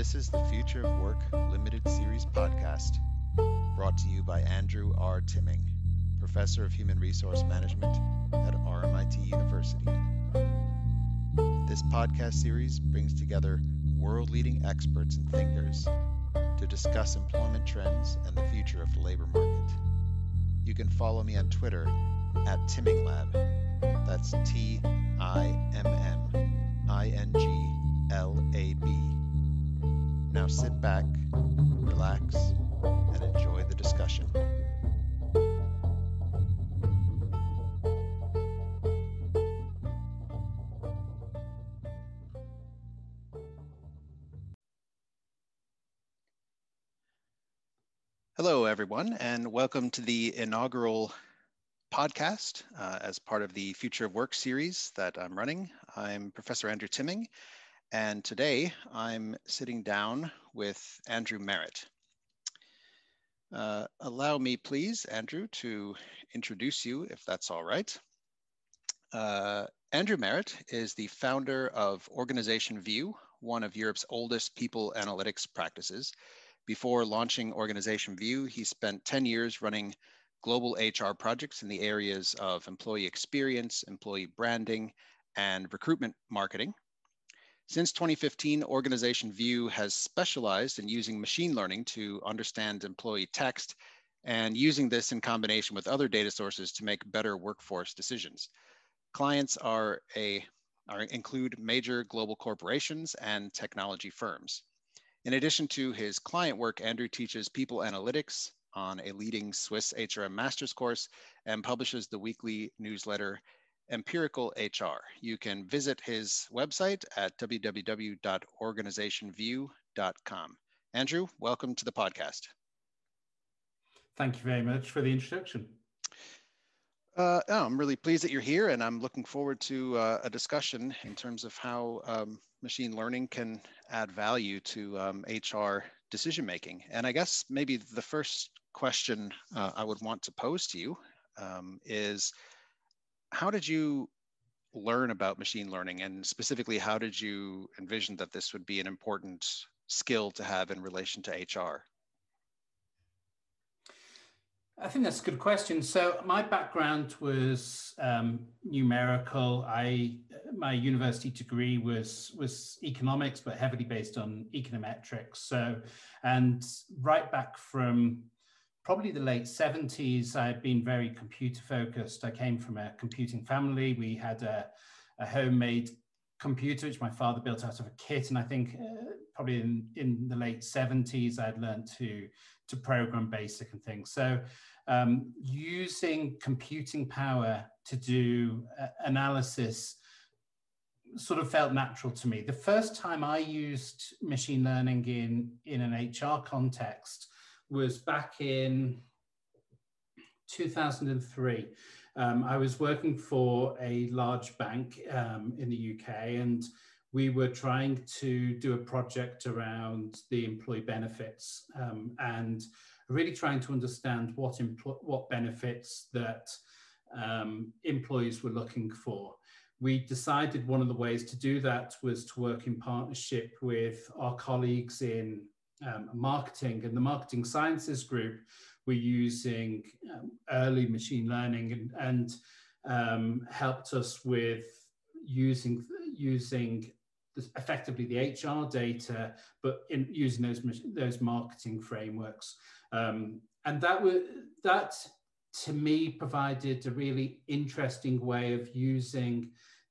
This is the Future of Work Limited Series podcast, brought to you by Andrew R. Timming, Professor of Human Resource Management at RMIT University. This podcast series brings together world leading experts and thinkers to discuss employment trends and the future of the labor market. You can follow me on Twitter at Timming Lab. That's T I M M I N G L A B. Now sit back, relax, and enjoy the discussion. Hello, everyone, and welcome to the inaugural podcast uh, as part of the Future of Work series that I'm running. I'm Professor Andrew Timming, and today I'm sitting down with Andrew Marritt. Uh, allow me, please, Andrew, to introduce you, if that's all right. Uh, Andrew Marritt is the founder of Organization View, one of Europe's oldest people analytics practices. Before launching Organization View, he spent 10 years running global HR projects in the areas of employee experience, employee branding, and recruitment marketing. Since 2015, Organization View has specialized in using machine learning to understand employee text and using this in combination with other data sources to make better workforce decisions. Clients are a are, include major global corporations and technology firms. In addition to his client work, Andrew teaches people analytics on a leading Swiss HRM master's course and publishes the weekly newsletter Empirical HR. You can visit his website at www.organizationview.com. Andrew, welcome to the podcast. Thank you very much for the introduction. Uh, oh, I'm really pleased that you're here, and I'm looking forward to uh, a discussion in terms of how um, machine learning can add value to um, HR decision making. And I guess maybe the first question uh, I would want to pose to you um, is how did you learn about machine learning and specifically how did you envision that this would be an important skill to have in relation to HR? I think that's a good question. So my background was um, numerical. I my university degree was was economics, but heavily based on econometrics. So, and right back from probably the late 70s, I had been very computer focused. I came from a computing family. We had a, a homemade computer, which my father built out of a kit. And I think uh, probably in, in the late 70s, I'd learned to, to program basic and things. So um, using computing power to do uh, analysis sort of felt natural to me. The first time I used machine learning in, in an HR context was back in 2003. Um, I was working for a large bank um, in the UK, and we were trying to do a project around the employee benefits um, and really trying to understand what, what benefits that um, employees were looking for. We decided one of the ways to do that was to work in partnership with our colleagues in um, marketing and the marketing sciences group were using um, early machine learning and, and um, helped us with using using effectively the HR data, but in using those those marketing frameworks. Um, and that was that to me provided a really interesting way of using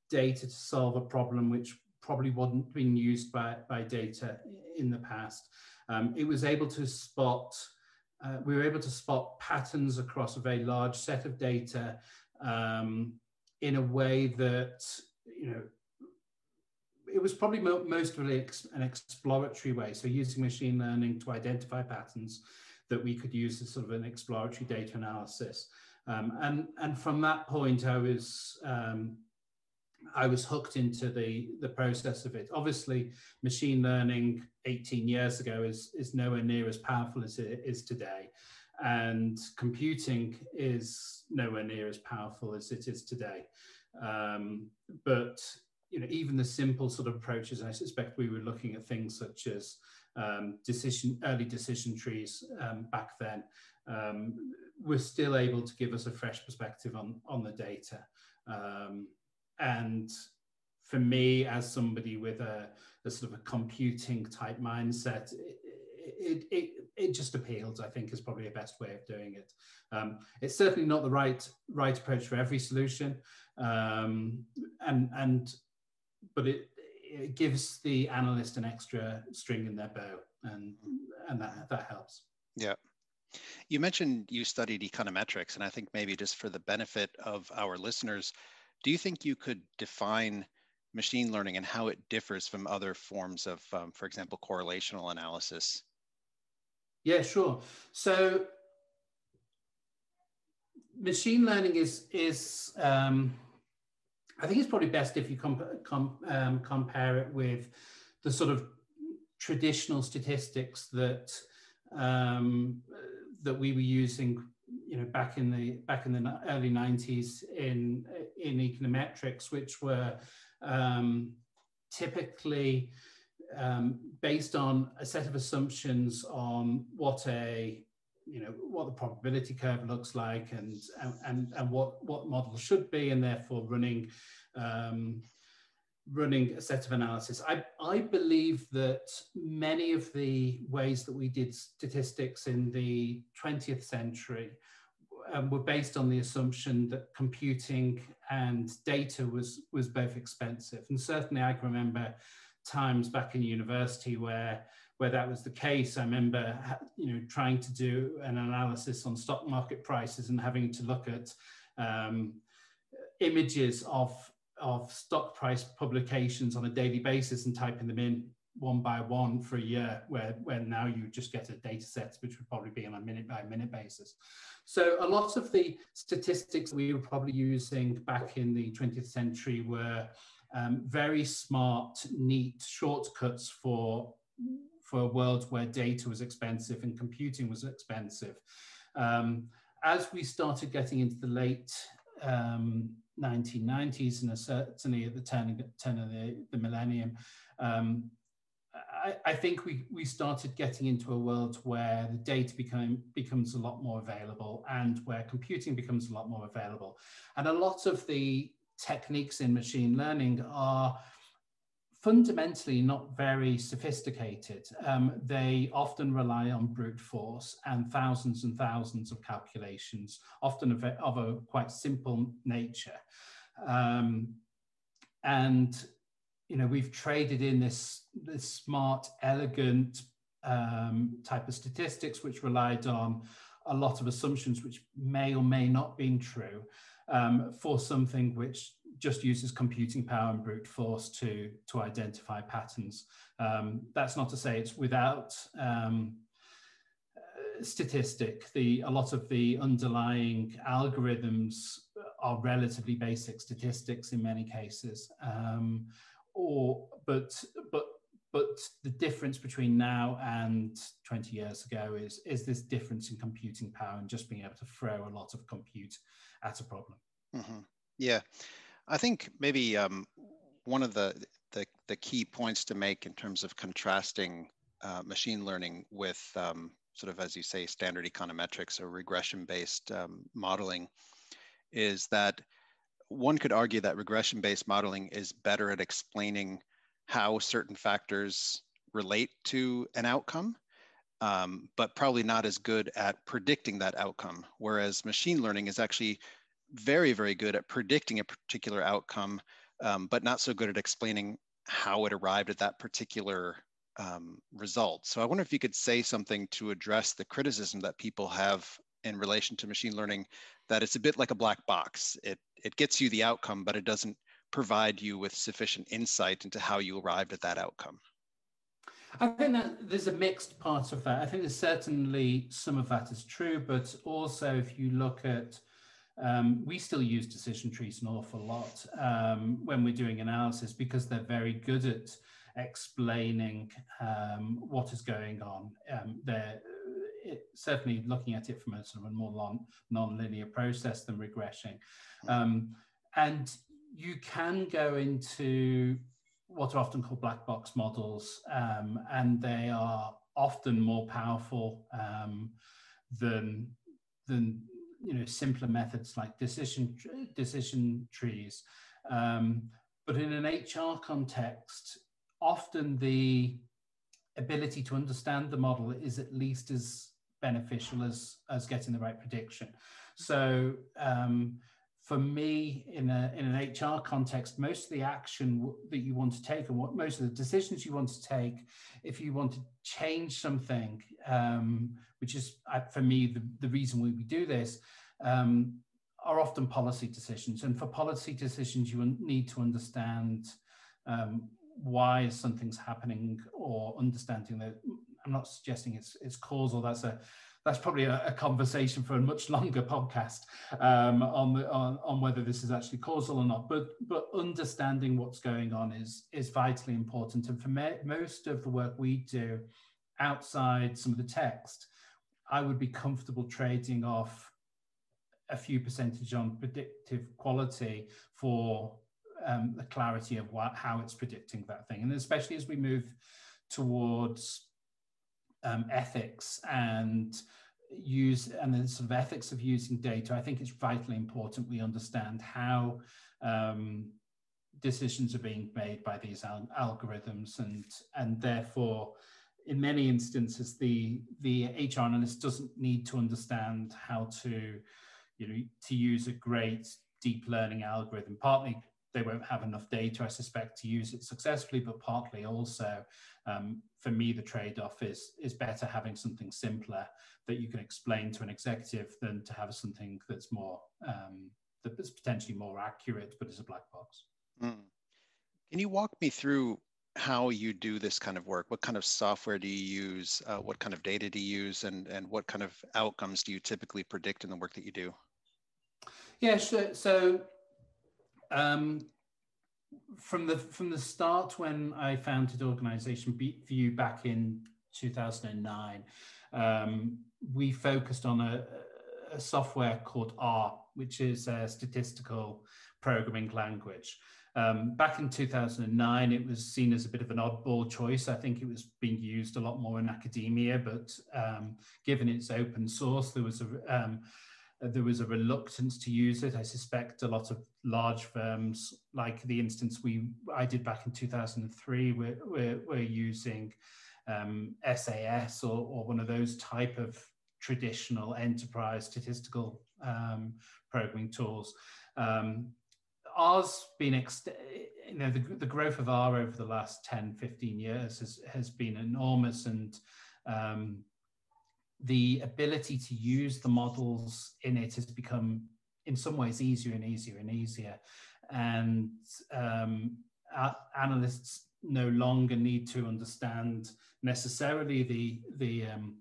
data to solve a problem which probably wasn't being used by, by data in the past. Um, it was able to spot, uh, we were able to spot patterns across a very large set of data um, in a way that, you know, it was probably mo most really ex an exploratory way. So using machine learning to identify patterns that we could use as sort of an exploratory data analysis. Um, and, and from that point, I was um, I was hooked into the, the process of it. Obviously, machine learning 18 years ago is, is nowhere near as powerful as it is today. And computing is nowhere near as powerful as it is today. Um, but you know, even the simple sort of approaches, I suspect we were looking at things such as um, decision, early decision trees um, back then, um, were still able to give us a fresh perspective on, on the data. Um, and for me, as somebody with a, a, sort of a computing type mindset, it, it, it, it, just appeals, I think, is probably a best way of doing it. Um, it's certainly not the right right approach for every solution, um, and and but it it gives the analyst an extra string in their bow, and and that that helps. Yeah. You mentioned you studied econometrics, and I think maybe just for the benefit of our listeners, do you think you could define machine learning and how it differs from other forms of, um, for example, correlational analysis? Yeah, sure. So machine learning is is um, I think it's probably best if you comp com um, compare it with the sort of traditional statistics that um, that we were using, you know, back in the back in the early '90s in in econometrics, which were um, typically um, based on a set of assumptions on what a you know what the probability curve looks like and and and what what model should be and therefore running um, running a set of analysis i i believe that many of the ways that we did statistics in the 20th century um, were based on the assumption that computing and data was was both expensive and certainly i can remember times back in university where where that was the case. I remember, you know, trying to do an analysis on stock market prices and having to look at um, images of of stock price publications on a daily basis and typing them in one by one for a year, where where now you just get a data set which would probably be on a minute by minute basis. So a lot of the statistics we were probably using back in the 20th century were um, very smart, neat shortcuts for, for a world where data was expensive and computing was expensive. Um, as we started getting into the late um, 1990s and certainly at the turn, turn of the, the millennium, um, I, I, think we, we started getting into a world where the data become, becomes a lot more available and where computing becomes a lot more available. And a lot of the techniques in machine learning are fundamentally not very sophisticated. Um, they often rely on brute force and thousands and thousands of calculations, often of a, of a quite simple nature. Um, and you know we've traded in this this smart, elegant um, type of statistics, which relied on a lot of assumptions which may or may not been true um, for something which just uses computing power and brute force to, to identify patterns. Um, that's not to say it's without um, statistic. The, a lot of the underlying algorithms are relatively basic statistics in many cases. Um, or, but, but but the difference between now and 20 years ago is is this difference in computing power and just being able to throw a lot of compute at a problem. Mm-hmm. Yeah, I think maybe um, one of the, the, the key points to make in terms of contrasting uh, machine learning with um, sort of as you say standard econometrics or regression-based um, modeling is that one could argue that regression-based modeling is better at explaining how certain factors relate to an outcome um, but probably not as good at predicting that outcome. Whereas machine learning is actually very, very good at predicting a particular outcome, um, but not so good at explaining how it arrived at that particular um, result. So I wonder if you could say something to address the criticism that people have in relation to machine learning, that it's a bit like a black box. It, it gets you the outcome, but it doesn't provide you with sufficient insight into how you arrived at that outcome. I think that there's a mixed part of that. I think there's certainly some of that is true, but also if you look at um, we still use decision trees an awful lot um, when we're doing analysis because they're very good at explaining um, what is going on. Um, they're it, certainly looking at it from a sort of a more non, non-linear process than regression. Um, and you can go into what are often called black box models, um, and they are often more powerful than than you know simpler methods like decision decision trees. Um, but in an HR context, often the ability to understand the model is at least as beneficial as as getting the right prediction. So um, for me, in a in an HR context, most of the action that you want to take and what most of the decisions you want to take, if you want to change something, um, which is uh, for me the, the reason we, we do this, um, are often policy decisions. And for policy decisions, you need to understand um, why something's happening or understanding that I'm not suggesting it's it's causal. That's a that's probably a, a conversation for a much longer podcast um, on, the, on on whether this is actually causal or not. But but understanding what's going on is is vitally important. And for me, most of the work we do outside some of the text, I would be comfortable trading off a few percentage on predictive quality for um, the clarity of what, how it's predicting that thing. And especially as we move towards um, ethics and use and the sort of ethics of using data, I think it's vitally important we understand how um, decisions are being made by these al algorithms and and therefore in many instances the the HR analyst doesn't need to understand how to you know to use a great deep learning algorithm partly they won't have enough data, I suspect, to use it successfully, but partly also, um, for me, the trade-off is, is better having something simpler that you can explain to an executive than to have something that's more, um, that's potentially more accurate, but is a black box. Mm. Can you walk me through how you do this kind of work? What kind of software do you use? Uh, what kind of data do you use? And, and what kind of outcomes do you typically predict in the work that you do? Yeah, sure. So um, from the from the start, when I founded Organisation View back in 2009, um, we focused on a, a, software called R, which is a statistical programming language. Um, back in 2009, it was seen as a bit of an oddball choice. I think it was being used a lot more in academia, but um, given its open source, there was a um, there was a reluctance to use it. I suspect a lot of large firms, like the instance we I did back in 2003, we're, we're, we're using um, SAS or, or one of those type of traditional enterprise statistical um, programming tools. Um, R's been, you know, the, the growth of R over the last 10, 15 years has, has been enormous and um, the ability to use the models in it has become in some ways easier and easier and easier. And um, analysts no longer need to understand necessarily the the um,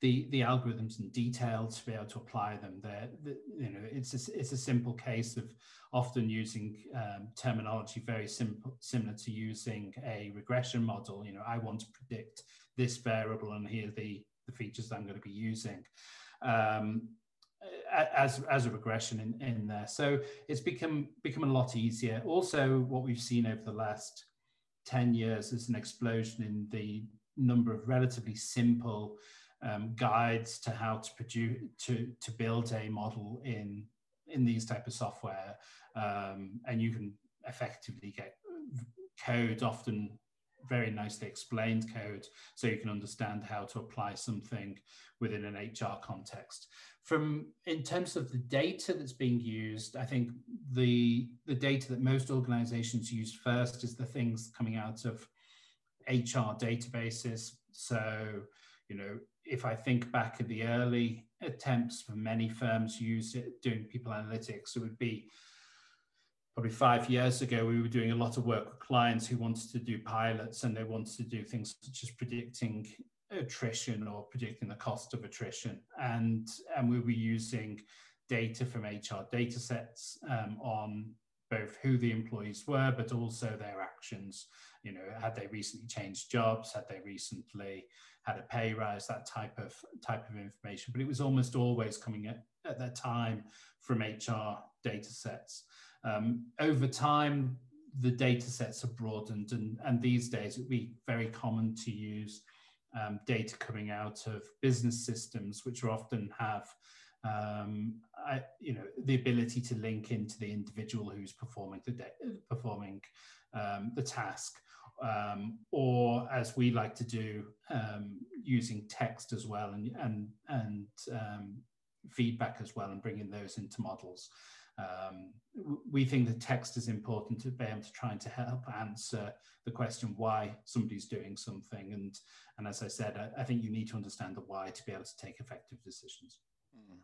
the, the algorithms in detail to be able to apply them. There the, you know it's a, it's a simple case of often using um, terminology very simple similar to using a regression model. You know i want to predict this variable and here the, the features that I'm going to be using um, as, as a regression in, in there. So it's become, become a lot easier. Also, what we've seen over the last 10 years is an explosion in the number of relatively simple um, guides to how to produce to, to build a model in in these type of software um, and you can effectively get code often very nicely explained code so you can understand how to apply something within an HR context. From in terms of the data that's being used, I think the the data that most organizations use first is the things coming out of HR databases. So, you know, if I think back at the early attempts for many firms use it doing people analytics, it would be probably five years ago, we were doing a lot of work with clients who wanted to do pilots and they wanted to do things such as predicting attrition or predicting the cost of attrition. And, and we were using data from HR data sets um, on both who the employees were, but also their actions. You know, had they recently changed jobs? Had they recently had a pay rise? That type of type of information. But it was almost always coming at, at that time from HR data sets. Um, over time, the data sets have broadened, and, and these days it would be very common to use um, data coming out of business systems, which often have um, I, you know the ability to link into the individual who's performing the performing um, the task, um, or as we like to do, um, using text as well and and and um, feedback as well, and bringing those into models. Um, we think the text is important to be able to try and to help answer the question why somebody's doing something. And, and as I said, I, I think you need to understand the why to be able to take effective decisions. Mm.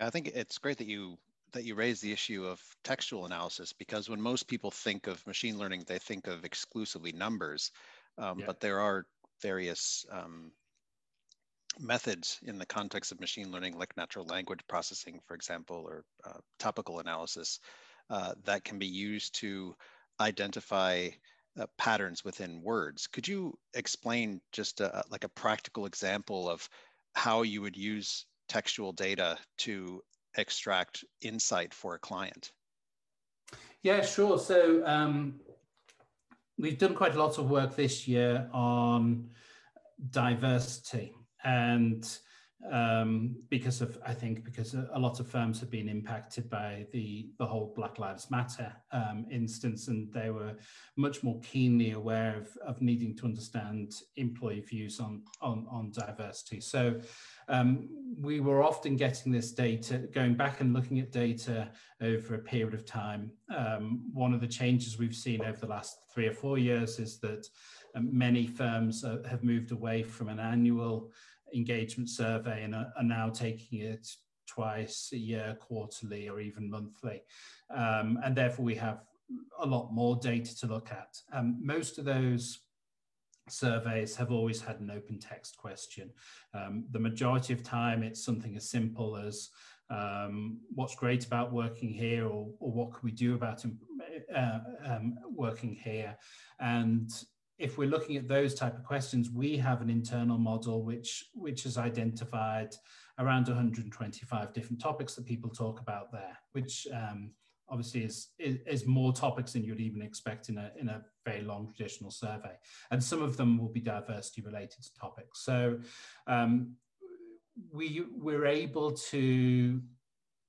I think it's great that you that you raise the issue of textual analysis because when most people think of machine learning, they think of exclusively numbers, um, yeah. but there are various um, methods in the context of machine learning, like natural language processing, for example, or uh, topical analysis, uh, that can be used to identify uh, patterns within words. Could you explain just a, like a practical example of how you would use textual data to extract insight for a client? Yeah, sure. So um, we've done quite a lot of work this year on diversity and um, because of I think because a lot of firms have been impacted by the the whole Black Lives Matter um, instance, and they were much more keenly aware of, of needing to understand employee views on on, on diversity. So um, we were often getting this data, going back and looking at data over a period of time. Um, one of the changes we've seen over the last three or four years is that um, many firms uh, have moved away from an annual engagement survey and are, are now taking it twice a year, quarterly, or even monthly. Um, and therefore, we have a lot more data to look at. Um, most of those surveys have always had an open text question. Um, the majority of time, it's something as simple as um, what's great about working here or, or what can we do about uh, um, working here. And if we're looking at those type of questions, we have an internal model which which has identified around 125 different topics that people talk about there, which um, obviously is, is, is more topics than you'd even expect in a in a very long traditional survey, and some of them will be diversity related topics. So um, we we're able to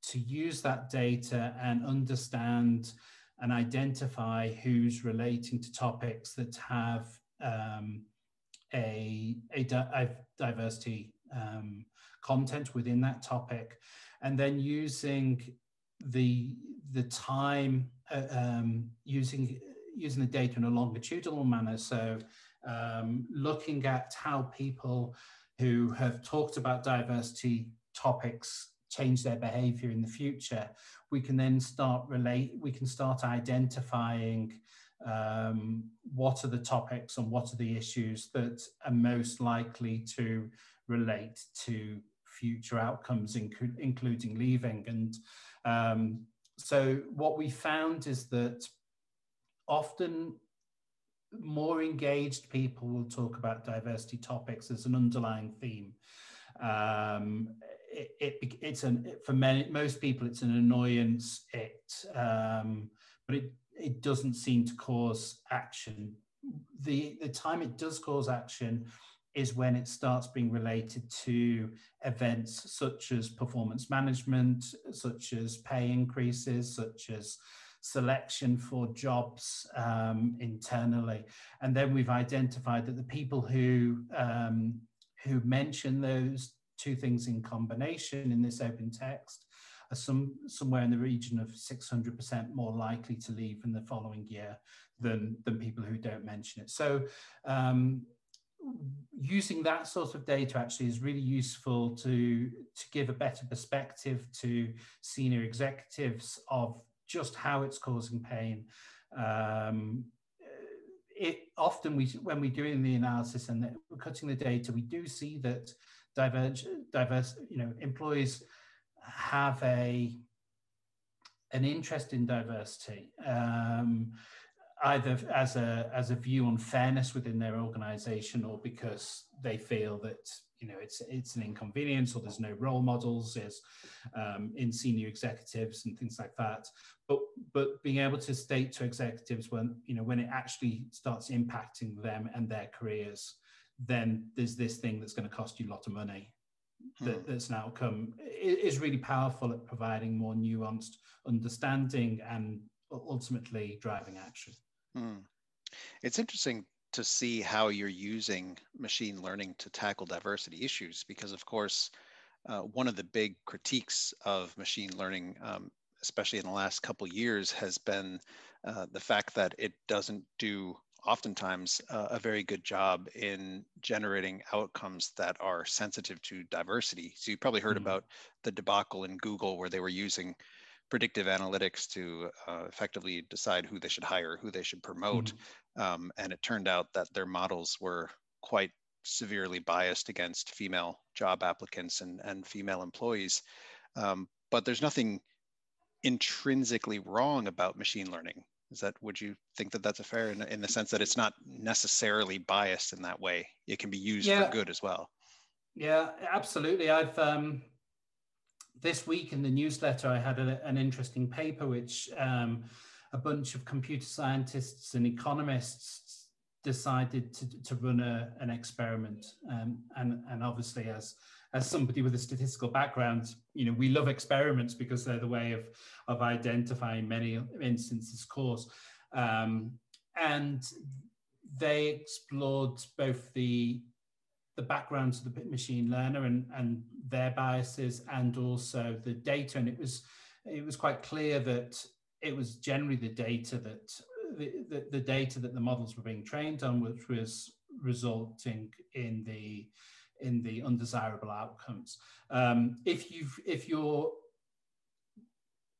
to use that data and understand and identify who's relating to topics that have um, a, a di diversity um, content within that topic, and then using the the time uh, um, using using the data in a longitudinal manner. So um, looking at how people who have talked about diversity topics change their behavior in the future, we can then start relate, we can start identifying um, what are the topics and what are the issues that are most likely to relate to future outcomes, inc- including leaving. And um, so what we found is that often more engaged people will talk about diversity topics as an underlying theme. Um, it, it, it's an for many most people it's an annoyance. It um, but it it doesn't seem to cause action. The the time it does cause action is when it starts being related to events such as performance management such as pay increases such as selection for jobs um, internally. And then we've identified that the people who um, who mention those two things in combination in this open text are some somewhere in the region of 600% more likely to leave in the following year than than people who don't mention it. So um, using that sort of data actually is really useful to to give a better perspective to senior executives of just how it's causing pain. Um, it often we when we're doing the analysis and we're cutting the data, we do see that diverge, diverse, you know, employees have a an interest in diversity. Um, either as a as a view on fairness within their organization or because they feel that you know it's it's an inconvenience or there's no role models um, in senior executives and things like that but but being able to state to executives when you know when it actually starts impacting them and their careers then there's this thing that's going to cost you a lot of money that, hmm. that's an outcome it is really powerful at providing more nuanced understanding and ultimately driving action Hmm. It's interesting to see how you're using machine learning to tackle diversity issues because, of course, uh, one of the big critiques of machine learning, um, especially in the last couple years, has been uh, the fact that it doesn't do oftentimes uh, a very good job in generating outcomes that are sensitive to diversity. So you probably heard mm-hmm. about the debacle in Google where they were using predictive analytics to uh, effectively decide who they should hire, who they should promote. Mm-hmm. Um, and it turned out that their models were quite severely biased against female job applicants and, and female employees. Um, but there's nothing intrinsically wrong about machine learning. Is that, would you think that that's a fair in, in the sense that it's not necessarily biased in that way? It can be used yeah. for good as well. Yeah, absolutely. I've, um, this week in the newsletter, I had a, an interesting paper which um, a bunch of computer scientists and economists decided to, to run a, an experiment. Um, and, and obviously, as as somebody with a statistical background, you know, we love experiments because they're the way of, of identifying many instances cause. Um, and they explored both the the backgrounds of the machine learner and, and their biases and also the data. And it was it was quite clear that it was generally the data that the, the, the data that the models were being trained on, which was resulting in the in the undesirable outcomes. Um, if you've if you're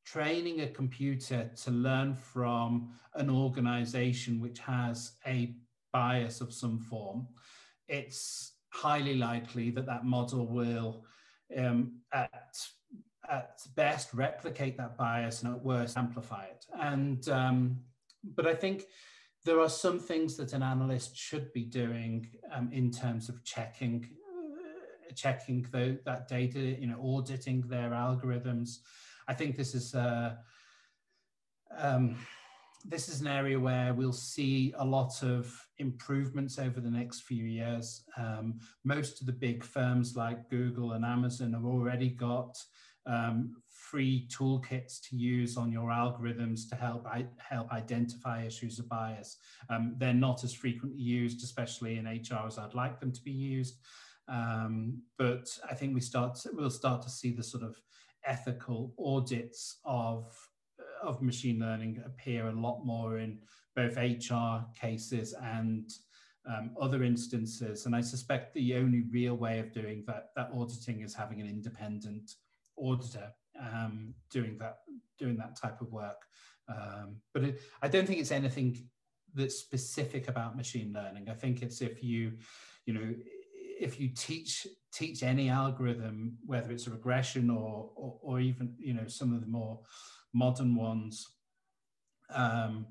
training a computer to learn from an organization which has a bias of some form, it's highly likely that that model will, um, at, at best, replicate that bias and at worst, amplify it. And um, but I think there are some things that an analyst should be doing um, in terms of checking checking the, that data, you know, auditing their algorithms. I think this is uh, um, this is an area where we'll see a lot of improvements over the next few years. Um, most of the big firms like Google and Amazon have already got um, free toolkits to use on your algorithms to help help identify issues of bias. Um, they're not as frequently used, especially in HR, as I'd like them to be used. Um, but I think we start we'll start to see the sort of ethical audits of of machine learning appear a lot more in both HR cases and um, other instances. And I suspect the only real way of doing that, that auditing is having an independent auditor um, doing that doing that type of work. Um, but it, I don't think it's anything that's specific about machine learning. I think it's if you, you know, if you teach teach any algorithm, whether it's a regression or, or, or even you know some of the more modern ones, um,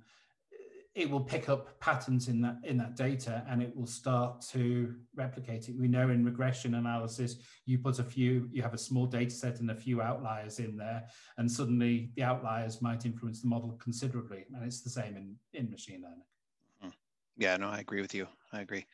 it will pick up patterns in that in that data and it will start to replicate it. We know in regression analysis, you put a few, you have a small data set and a few outliers in there, and suddenly the outliers might influence the model considerably. And it's the same in, in machine learning. Mm-hmm. Yeah, no, I agree with you. I agree.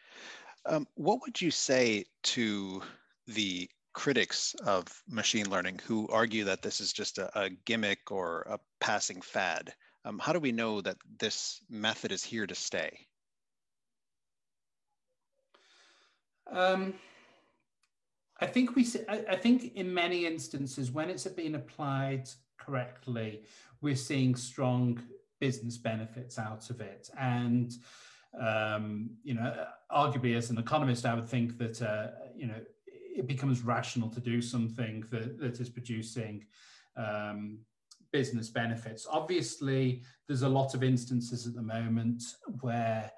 Um, what would you say to the critics of machine learning who argue that this is just a, a gimmick or a passing fad. Um, how do we know that this method is here to stay? Um, I think we. I, I think in many instances, when it's been applied correctly, we're seeing strong business benefits out of it, and um, you know, arguably as an economist, I would think that uh, you know it becomes rational to do something that, that is producing um, business benefits. Obviously, there's a lot of instances at the moment where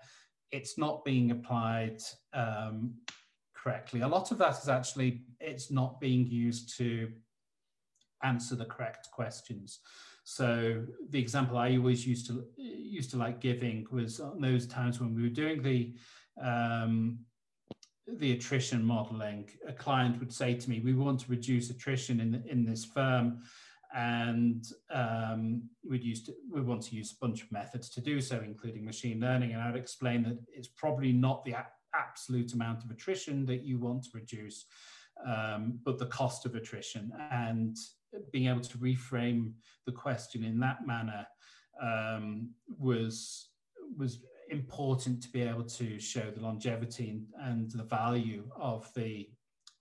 it's not being applied um, correctly. A lot of that is actually it's not being used to answer the correct questions. So the example I always used to used to like giving was on those times when we were doing the um, the attrition modeling. A client would say to me, "We want to reduce attrition in in this firm." and um, we'd use to, we want to use a bunch of methods to do so, including machine learning. And I'd explain that it's probably not the absolute amount of attrition that you want to reduce, um, but the cost of attrition. And being able to reframe the question in that manner um, was was important to be able to show the longevity and, the value of the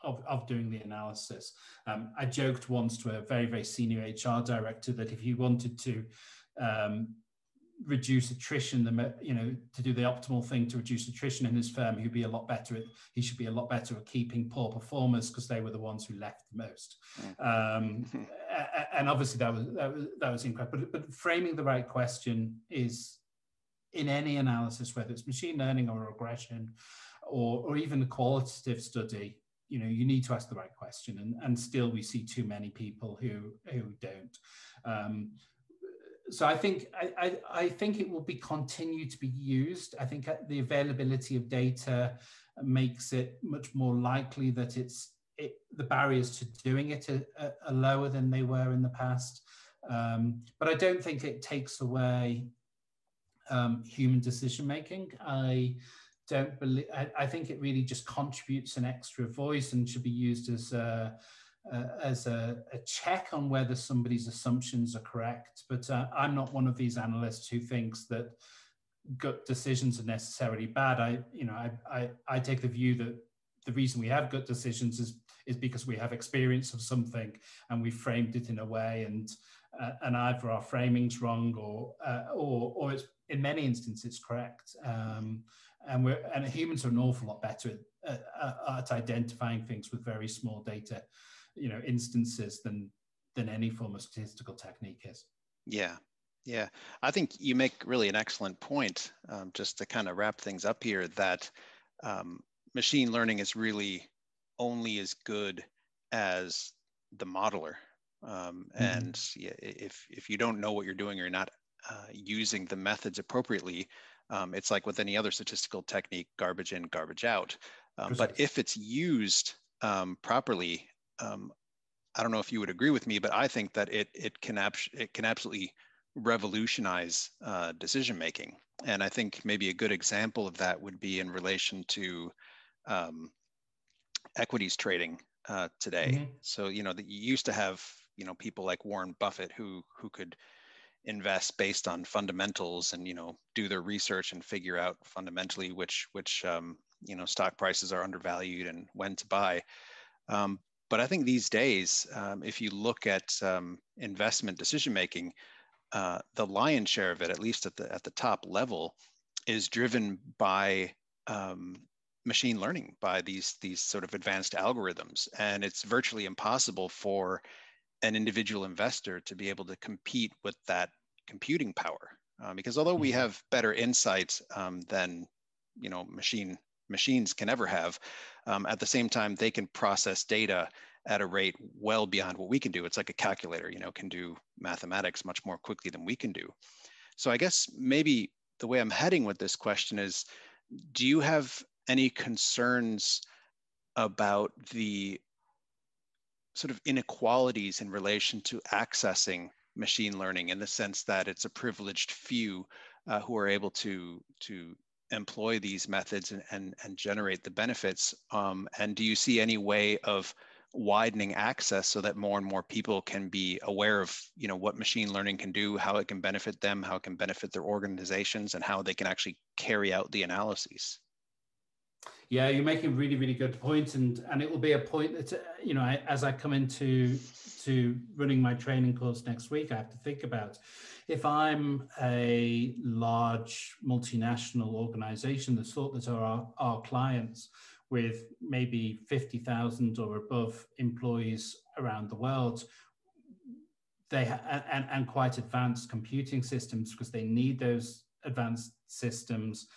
of, of doing the analysis. Um, I joked once to a very, very senior HR director that if he wanted to um, reduce attrition, the, you know, to do the optimal thing to reduce attrition in his firm, he'd be a lot better at, he should be a lot better at keeping poor performers because they were the ones who left the most. Um, and obviously that was, that was, that was incredible. But, but framing the right question is in any analysis, whether it's machine learning or regression, or, or even a qualitative study, you know you need to ask the right question and, and still we see too many people who who don't um, so I think I, I, I, think it will be continue to be used. I think the availability of data makes it much more likely that it's it, the barriers to doing it are, are, lower than they were in the past. Um, but I don't think it takes away um, human decision making. I don't believe. I, I, think it really just contributes an extra voice and should be used as a, as a, a check on whether somebody's assumptions are correct. But uh, I'm not one of these analysts who thinks that gut decisions are necessarily bad. I, you know, I, I, I take the view that the reason we have gut decisions is is because we have experience of something and we framed it in a way and uh, and either our framing's wrong or uh, or or it's in many instances correct. Um, and we're and humans are an awful lot better at, at, at, identifying things with very small data, you know, instances than than any form of statistical technique is. Yeah, yeah, I think you make really an excellent point. Um, just to kind of wrap things up here, that um, machine learning is really only as good as the modeler. Um, mm-hmm. And yeah, if if you don't know what you're doing or you're not uh, using the methods appropriately, um, it's like with any other statistical technique, garbage in, garbage out. Um, but if it's used um, properly, um, I don't know if you would agree with me, but I think that it it can it can absolutely revolutionize uh, decision making. And I think maybe a good example of that would be in relation to um, equities trading uh, today. Mm-hmm. So you know that you used to have you know people like Warren Buffett who who could invest based on fundamentals and you know do their research and figure out fundamentally which which um, you know stock prices are undervalued and when to buy um, but i think these days um, if you look at um, investment decision making uh, the lion's share of it at least at the at the top level is driven by um, machine learning by these these sort of advanced algorithms and it's virtually impossible for an individual investor to be able to compete with that computing power. Uh, because although we mm-hmm. have better insights um, than you know machine machines can ever have, um, at the same time they can process data at a rate well beyond what we can do. It's like a calculator, you know, can do mathematics much more quickly than we can do. So I guess maybe the way I'm heading with this question is, do you have any concerns about the sort of inequalities in relation to accessing machine learning in the sense that it's a privileged few uh, who are able to to employ these methods and, and, and generate the benefits? Um, and do you see any way of widening access so that more and more people can be aware of you know what machine learning can do how it can benefit them how it can benefit their organizations and how they can actually carry out the analyses yeah, you're making really, really good points, point, and and it will be a point that you know I, as I come into to running my training course next week, I have to think about. If I'm a large multinational organization, the sort that are our, our clients with maybe 50,000 or above employees around the world, they and, and quite advanced computing systems because they need those advanced systems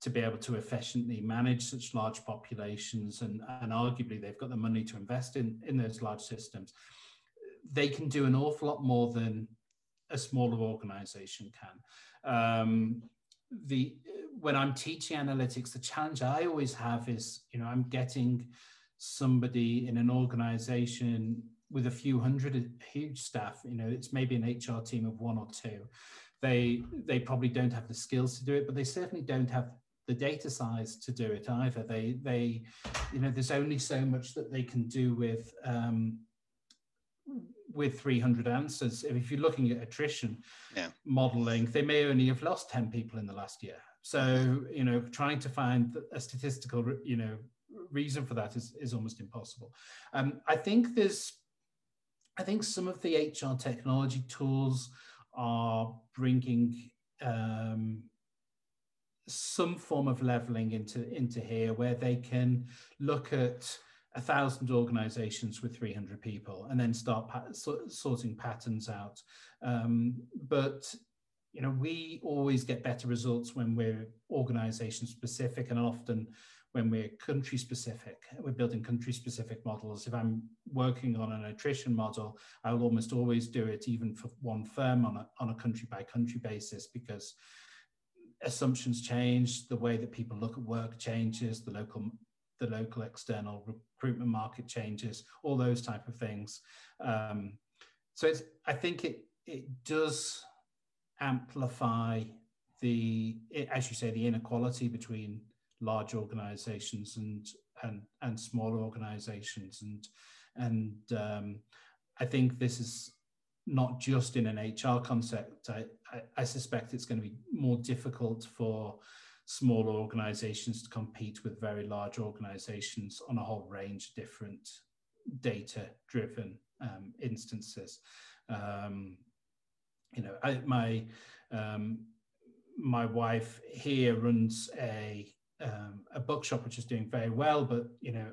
to be able to efficiently manage such large populations and, and arguably they've got the money to invest in, in those large systems they can do an awful lot more than a smaller organization can. Um, the when I'm teaching analytics, the challenge I always have is, you know, I'm getting somebody in an organization with a few hundred huge staff, you know, it's maybe an HR team of one or two. They they probably don't have the skills to do it, but they certainly don't have the data size to do it either. They they, you know, there's only so much that they can do with um, with 300 answers. If you're looking at attrition yeah. modeling, they may only have lost 10 people in the last year. So, you know, trying to find a statistical, you know, reason for that is, is almost impossible. Um, I think there's, I think some of the HR technology tools are bringing um, some form of leveling into, into here where they can look at a thousand organizations with 300 people and then start sorting patterns out. Um, but you know, we always get better results when we're organization specific and often when we're country specific, we're building country specific models. If I'm working on an attrition model, I will almost always do it even for one firm on a, on a country by country basis because assumptions change, the way that people look at work changes, the local the local external recruitment market changes, all those type of things. Um, so it's, I think it it does amplify the, as you say, the inequality between large organizations and and and smaller organizations and and um, I think this is not just in an HR concept. I, I, I suspect it's going to be more difficult for smaller organizations to compete with very large organizations on a whole range of different data driven um, instances. Um, you know, I, my um, my wife here runs a um, a bookshop which is doing very well, but you know,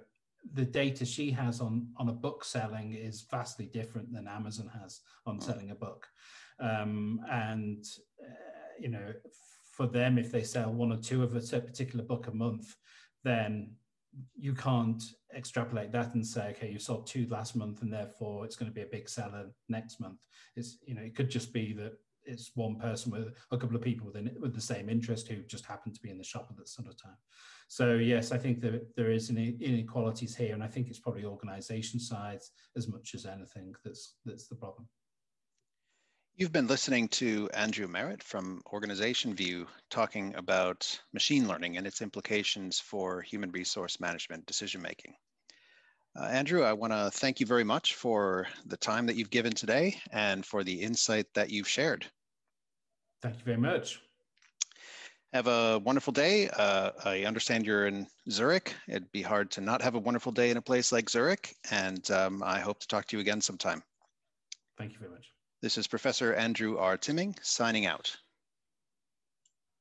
the data she has on on a book selling is vastly different than Amazon has on hmm. selling a book, um, and uh, you know, for them, if they sell one or two of a particular book a month, then you can't extrapolate that and say, okay, you sold two last month and therefore it's going to be a big seller next month. It's, you know, it could just be that it's one person with a couple of people with, with the same interest who just happen to be in the shop at that sort of time. So yes, I think that there is inequalities here, and I think it's probably organisation sides as much as anything that's that's the problem. You've been listening to Andrew Marritt from Organization View talking about machine learning and its implications for human resource management decision making. Uh, Andrew, I want to thank you very much for the time that you've given today and for the insight that you've shared. Thank you very much. Have a wonderful day. Uh, I understand you're in Zurich. It'd be hard to not have a wonderful day in a place like Zurich, and um, I hope to talk to you again sometime. Thank you very much. This is Professor Andrew R. Timming signing out.